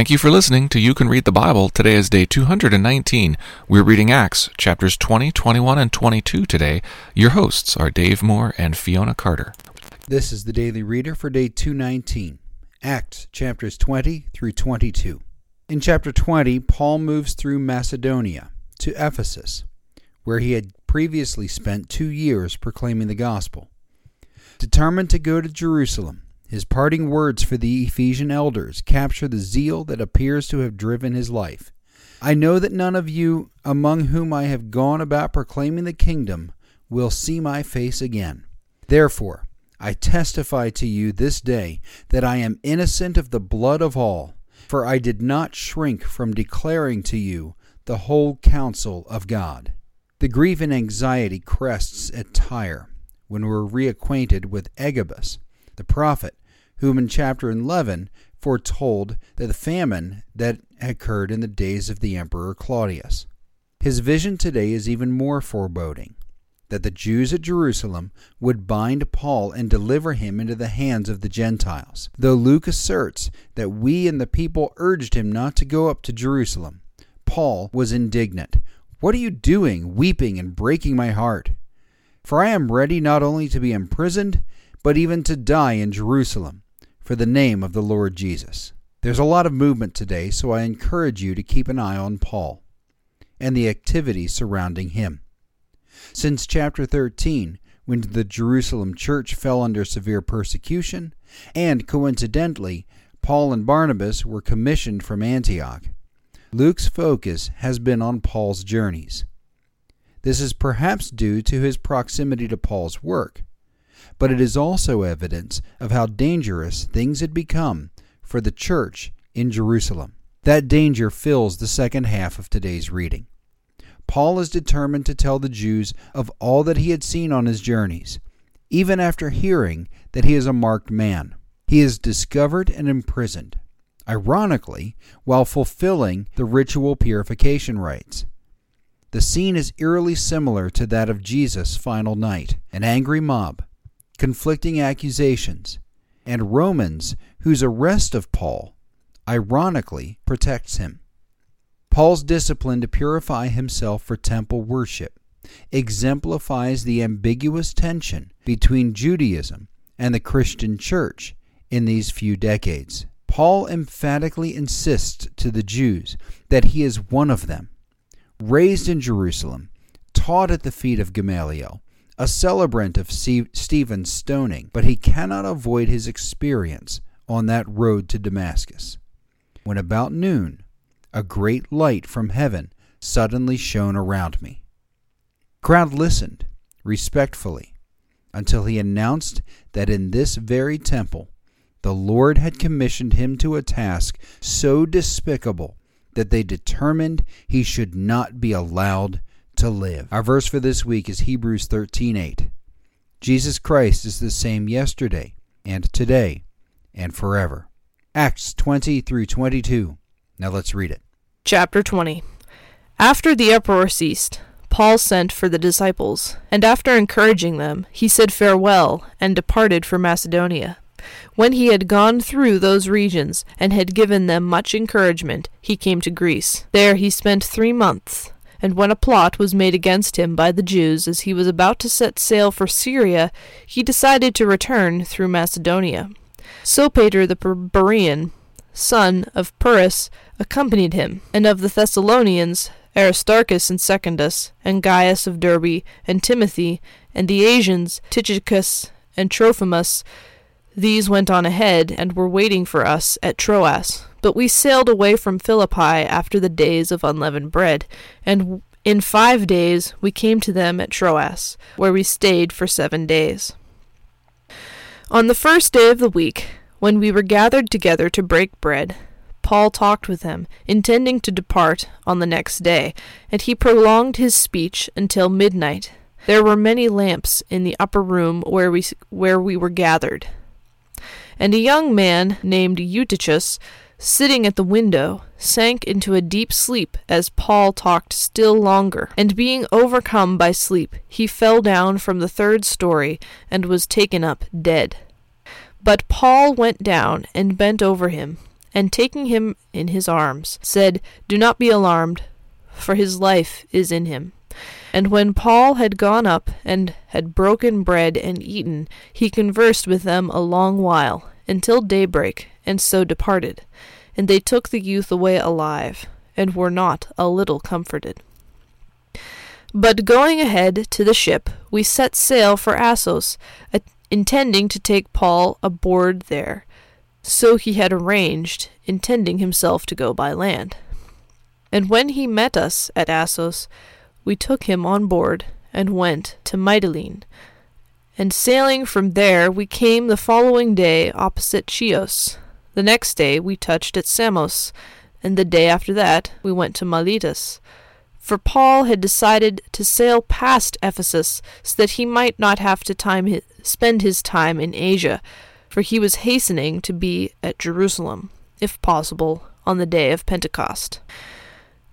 Thank you for listening to You Can Read the Bible. Today is day 219. We're reading Acts chapters 20, 21, and 22 today. Your hosts are Dave Moore and Fiona Carter. This is the Daily Reader for day 219, Acts chapters 20 through 22. In chapter 20, Paul moves through Macedonia to Ephesus, where he had previously spent two years proclaiming the gospel. Determined to go to Jerusalem, his parting words for the Ephesian elders capture the zeal that appears to have driven his life. I know that none of you among whom I have gone about proclaiming the kingdom will see my face again. Therefore, I testify to you this day that I am innocent of the blood of all, for I did not shrink from declaring to you the whole counsel of God. The grief and anxiety crests at Tyre when we're reacquainted with Agabus, the prophet, whom in chapter 11 foretold that the famine that occurred in the days of the Emperor Claudius. His vision today is even more foreboding that the Jews at Jerusalem would bind Paul and deliver him into the hands of the Gentiles. Though Luke asserts that we and the people urged him not to go up to Jerusalem, Paul was indignant. What are you doing, weeping and breaking my heart? For I am ready not only to be imprisoned, but even to die in Jerusalem for the name of the Lord Jesus. There's a lot of movement today, so I encourage you to keep an eye on Paul and the activity surrounding him. Since chapter 13, when the Jerusalem church fell under severe persecution, and coincidentally, Paul and Barnabas were commissioned from Antioch, Luke's focus has been on Paul's journeys. This is perhaps due to his proximity to Paul's work but it is also evidence of how dangerous things had become for the church in Jerusalem. That danger fills the second half of today's reading. Paul is determined to tell the Jews of all that he had seen on his journeys, even after hearing that he is a marked man. He is discovered and imprisoned, ironically, while fulfilling the ritual purification rites. The scene is eerily similar to that of Jesus' final night. An angry mob, conflicting accusations, and Romans, whose arrest of Paul, ironically, protects him. Paul's discipline to purify himself for temple worship exemplifies the ambiguous tension between Judaism and the Christian church in these few decades. Paul emphatically insists to the Jews that he is one of them, raised in Jerusalem, taught at the feet of Gamaliel, a celebrant of Stephen's stoning, but he cannot avoid his experience on that road to Damascus. When about noon, a great light from heaven suddenly shone around me. Crowd listened respectfully until he announced that in this very temple the Lord had commissioned him to a task so despicable that they determined he should not be allowed to live. Our verse for this week is Hebrews 13:8. Jesus Christ is the same yesterday and today and forever. Acts 20 through 22. Now let's read it. Chapter 20. After the uproar ceased, Paul sent for the disciples, and after encouraging them, he said farewell and departed for Macedonia. When he had gone through those regions and had given them much encouragement, he came to Greece. There he spent three months and when a plot was made against him by the Jews as he was about to set sail for Syria, he decided to return through Macedonia. Sopater the Berean, son of Pyrrhus, accompanied him, and of the Thessalonians Aristarchus and Secundus, and Gaius of Derbe, and Timothy, and the Asians Tychicus and Trophimus. These went on ahead, and were waiting for us at Troas. But we sailed away from Philippi after the days of unleavened bread, and in five days we came to them at Troas, where we stayed for seven days. On the first day of the week, when we were gathered together to break bread, Paul talked with them, intending to depart on the next day, and he prolonged his speech until midnight. There were many lamps in the upper room where we where we were gathered. And a young man named Eutychus sitting at the window, sank into a deep sleep as Paul talked still longer, and being overcome by sleep, he fell down from the third story and was taken up dead. But Paul went down and bent over him, and taking him in his arms, said, Do not be alarmed, for his life is in him. And when Paul had gone up and had broken bread and eaten, he conversed with them a long while, until daybreak, and so departed. And they took the youth away alive, and were not a little comforted. But going ahead to the ship, we set sail for Assos, intending to take Paul aboard there. So he had arranged, intending himself to go by land. And when he met us at Assos, we took him on board and went to Mytilene. And sailing from there, we came the following day opposite Chios. The next day we touched at Samos, and the day after that we went to Miletus. For Paul had decided to sail past Ephesus so that he might not have to time his, spend his time in Asia, for he was hastening to be at Jerusalem, if possible, on the day of Pentecost.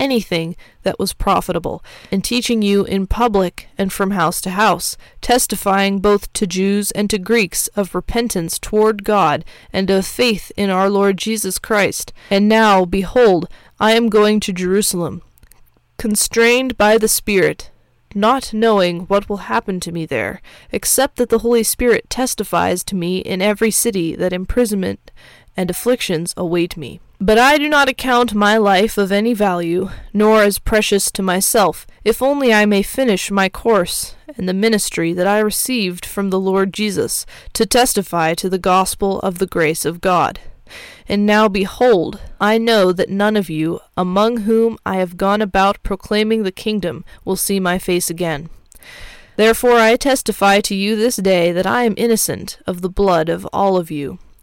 anything that was profitable, and teaching you in public and from house to house, testifying both to Jews and to Greeks of repentance toward God and of faith in our Lord Jesus Christ. And now, behold, I am going to Jerusalem, constrained by the Spirit, not knowing what will happen to me there, except that the Holy Spirit testifies to me in every city that imprisonment and afflictions await me. But I do not account my life of any value, nor as precious to myself, if only I may finish my course and the ministry that I received from the Lord Jesus, to testify to the gospel of the grace of God. And now behold, I know that none of you, among whom I have gone about proclaiming the kingdom, will see my face again. Therefore I testify to you this day that I am innocent of the blood of all of you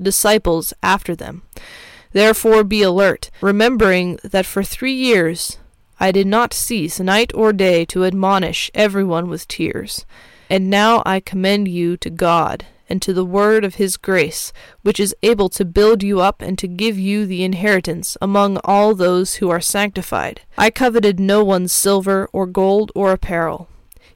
disciples after them. Therefore be alert, remembering that for three years I did not cease night or day to admonish everyone with tears. And now I commend you to God and to the word of his grace, which is able to build you up and to give you the inheritance among all those who are sanctified. I coveted no one's silver or gold or apparel.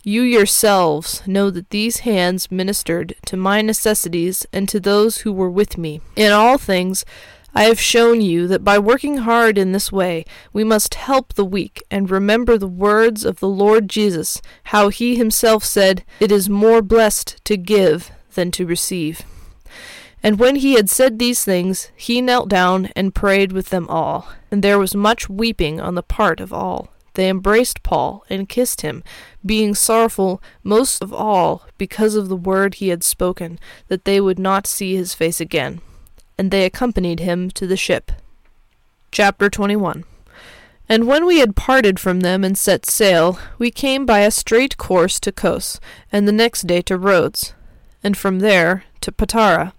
You yourselves know that these hands ministered to my necessities and to those who were with me. In all things, I have shown you that by working hard in this way, we must help the weak and remember the words of the Lord Jesus, how he himself said, It is more blessed to give than to receive. And when he had said these things, he knelt down and prayed with them all, and there was much weeping on the part of all. They embraced Paul and kissed him, being sorrowful most of all because of the word he had spoken, that they would not see his face again. And they accompanied him to the ship. Chapter 21 And when we had parted from them and set sail, we came by a straight course to Cos, and the next day to Rhodes, and from there to Patara.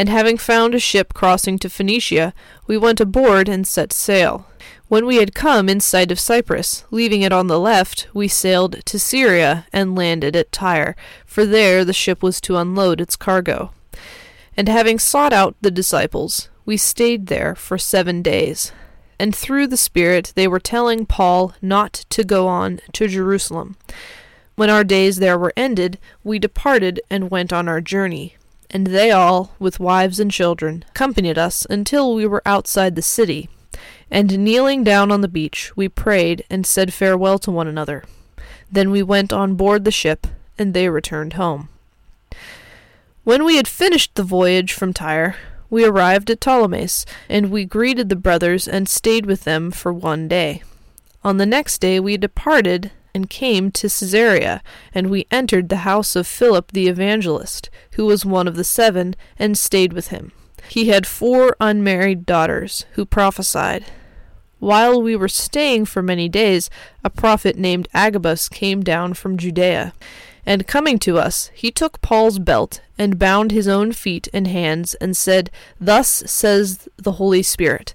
And having found a ship crossing to Phoenicia, we went aboard and set sail. When we had come in sight of Cyprus, leaving it on the left, we sailed to Syria and landed at Tyre, for there the ship was to unload its cargo. And having sought out the disciples, we stayed there for seven days. And through the Spirit they were telling Paul not to go on to Jerusalem. When our days there were ended, we departed and went on our journey. And they all, with wives and children, accompanied us until we were outside the city and kneeling down on the beach, we prayed and said farewell to one another. Then we went on board the ship, and they returned home. When we had finished the voyage from Tyre, we arrived at Ptolemais, and we greeted the brothers and stayed with them for one day. On the next day we departed and came to Caesarea, and we entered the house of Philip the evangelist, who was one of the seven, and stayed with him. He had four unmarried daughters, who prophesied. While we were staying for many days, a prophet named Agabus came down from Judea. And coming to us, he took Paul's belt, and bound his own feet and hands, and said, Thus says the Holy Spirit.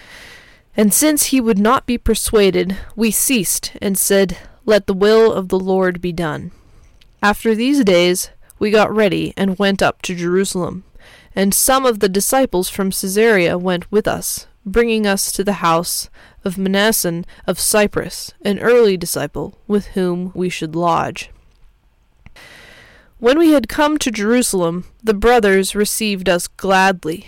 And since he would not be persuaded, we ceased and said, Let the will of the Lord be done. After these days, we got ready and went up to Jerusalem. And some of the disciples from Caesarea went with us, bringing us to the house of Mnason of Cyprus, an early disciple, with whom we should lodge. When we had come to Jerusalem, the brothers received us gladly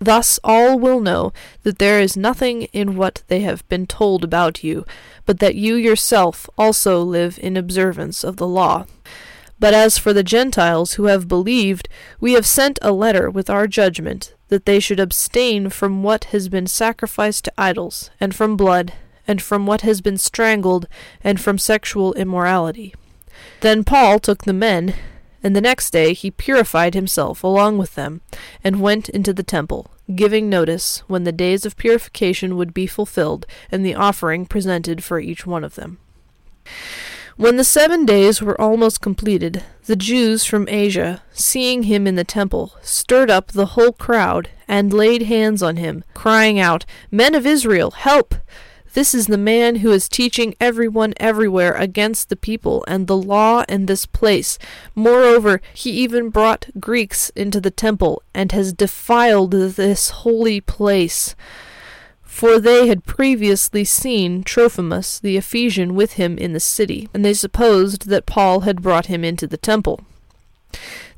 Thus all will know that there is nothing in what they have been told about you, but that you yourself also live in observance of the law. But as for the Gentiles who have believed, we have sent a letter with our judgment, that they should abstain from what has been sacrificed to idols, and from blood, and from what has been strangled, and from sexual immorality. Then Paul took the men, and the next day he purified himself along with them, and went into the temple, giving notice when the days of purification would be fulfilled, and the offering presented for each one of them. When the seven days were almost completed, the Jews from Asia, seeing him in the temple, stirred up the whole crowd, and laid hands on him, crying out, Men of Israel, help! This is the man who is teaching everyone everywhere against the people and the law in this place. Moreover, he even brought Greeks into the temple, and has defiled this holy place. For they had previously seen Trophimus the Ephesian with him in the city, and they supposed that Paul had brought him into the temple.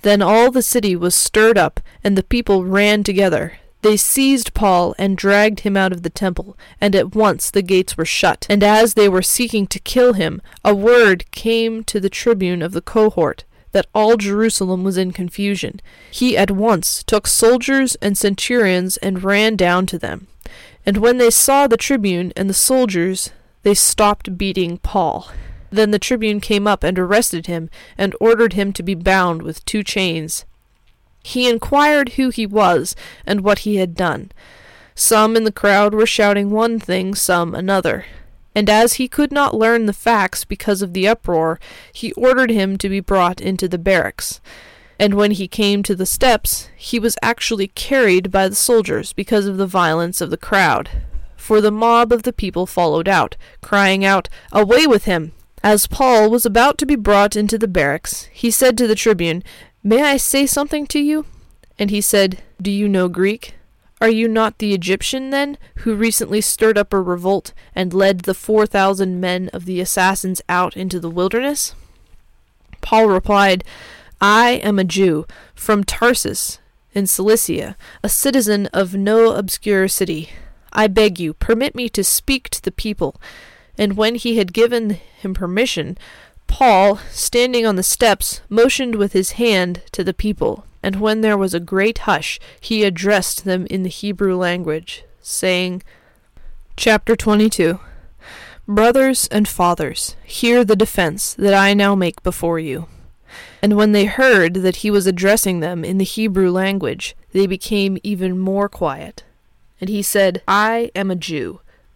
Then all the city was stirred up, and the people ran together. They seized Paul and dragged him out of the temple, and at once the gates were shut. And as they were seeking to kill him, a word came to the tribune of the cohort that all Jerusalem was in confusion. He at once took soldiers and centurions and ran down to them. And when they saw the tribune and the soldiers, they stopped beating Paul. Then the tribune came up and arrested him, and ordered him to be bound with two chains. He inquired who he was and what he had done. Some in the crowd were shouting one thing, some another. And as he could not learn the facts because of the uproar, he ordered him to be brought into the barracks. And when he came to the steps, he was actually carried by the soldiers because of the violence of the crowd. For the mob of the people followed out, crying out, Away with him! As Paul was about to be brought into the barracks, he said to the tribune, May I say something to you? And he said, Do you know Greek? Are you not the Egyptian, then, who recently stirred up a revolt and led the four thousand men of the assassins out into the wilderness? Paul replied, I am a Jew, from Tarsus, in Cilicia, a citizen of no obscure city. I beg you, permit me to speak to the people. And when he had given him permission, Paul, standing on the steps, motioned with his hand to the people, and when there was a great hush, he addressed them in the Hebrew language, saying, Chapter 22 Brothers and fathers, hear the defense that I now make before you. And when they heard that he was addressing them in the Hebrew language, they became even more quiet. And he said, I am a Jew,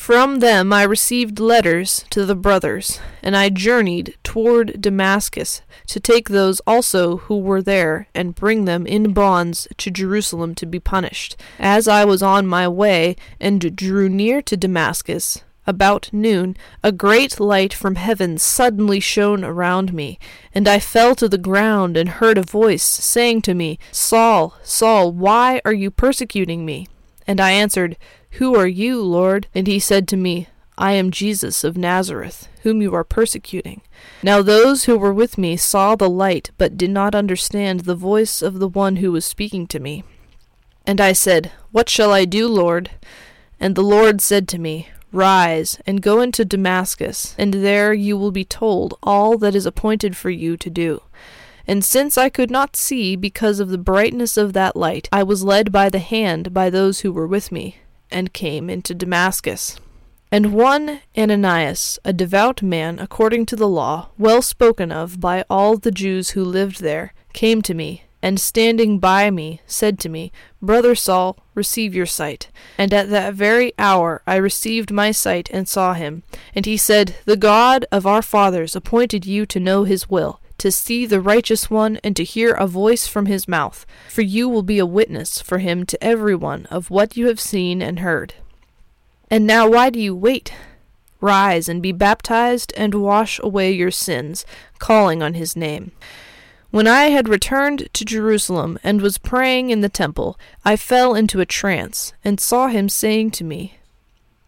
From them I received letters to the brothers, and I journeyed toward Damascus to take those also who were there and bring them in bonds to Jerusalem to be punished. As I was on my way and drew near to Damascus, about noon, a great light from heaven suddenly shone around me, and I fell to the ground and heard a voice saying to me, Saul, Saul, why are you persecuting me? And I answered, Who are you, Lord? And he said to me, I am Jesus of Nazareth, whom you are persecuting. Now those who were with me saw the light, but did not understand the voice of the one who was speaking to me. And I said, What shall I do, Lord? And the Lord said to me, Rise, and go into Damascus, and there you will be told all that is appointed for you to do. And since I could not see because of the brightness of that light, I was led by the hand by those who were with me, and came into Damascus. And one Ananias, a devout man according to the law, well spoken of by all the Jews who lived there, came to me, and standing by me, said to me, Brother Saul, receive your sight. And at that very hour I received my sight and saw him. And he said, The God of our fathers appointed you to know his will, to see the righteous one, and to hear a voice from his mouth. For you will be a witness for him to every one of what you have seen and heard. And now why do you wait? Rise and be baptized, and wash away your sins, calling on his name. When I had returned to Jerusalem and was praying in the temple, I fell into a trance, and saw him saying to me,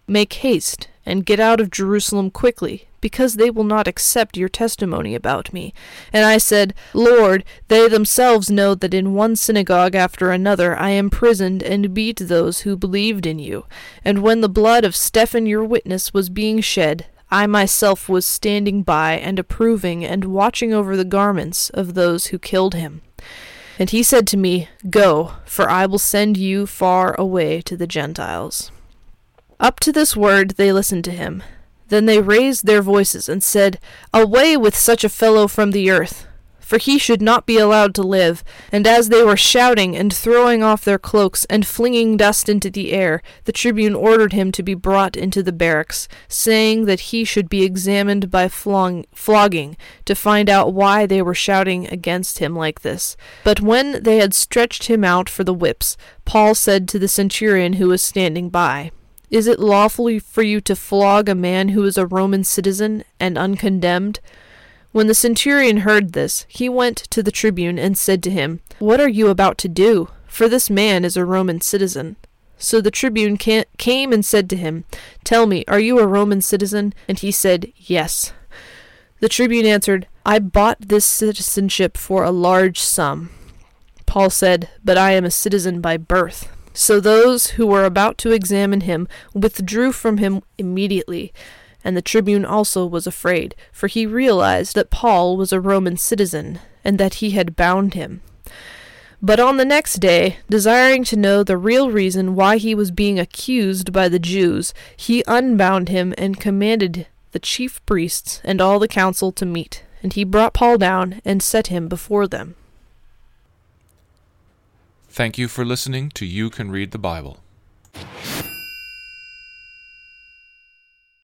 Make haste, and get out of Jerusalem quickly, because they will not accept your testimony about me. And I said, Lord, they themselves know that in one synagogue after another I imprisoned and beat those who believed in you. And when the blood of Stephen your witness was being shed, I myself was standing by and approving and watching over the garments of those who killed him. And he said to me, Go, for I will send you far away to the Gentiles. Up to this word they listened to him. Then they raised their voices and said, Away with such a fellow from the earth! For he should not be allowed to live. And as they were shouting and throwing off their cloaks and flinging dust into the air, the tribune ordered him to be brought into the barracks, saying that he should be examined by flong- flogging to find out why they were shouting against him like this. But when they had stretched him out for the whips, Paul said to the centurion who was standing by, Is it lawful for you to flog a man who is a Roman citizen and uncondemned? When the centurion heard this, he went to the tribune and said to him, What are you about to do? For this man is a Roman citizen. So the tribune came and said to him, Tell me, are you a Roman citizen? And he said, Yes. The tribune answered, I bought this citizenship for a large sum. Paul said, But I am a citizen by birth. So those who were about to examine him withdrew from him immediately. And the tribune also was afraid, for he realized that Paul was a Roman citizen, and that he had bound him. But on the next day, desiring to know the real reason why he was being accused by the Jews, he unbound him and commanded the chief priests and all the council to meet. And he brought Paul down and set him before them. Thank you for listening to You Can Read the Bible.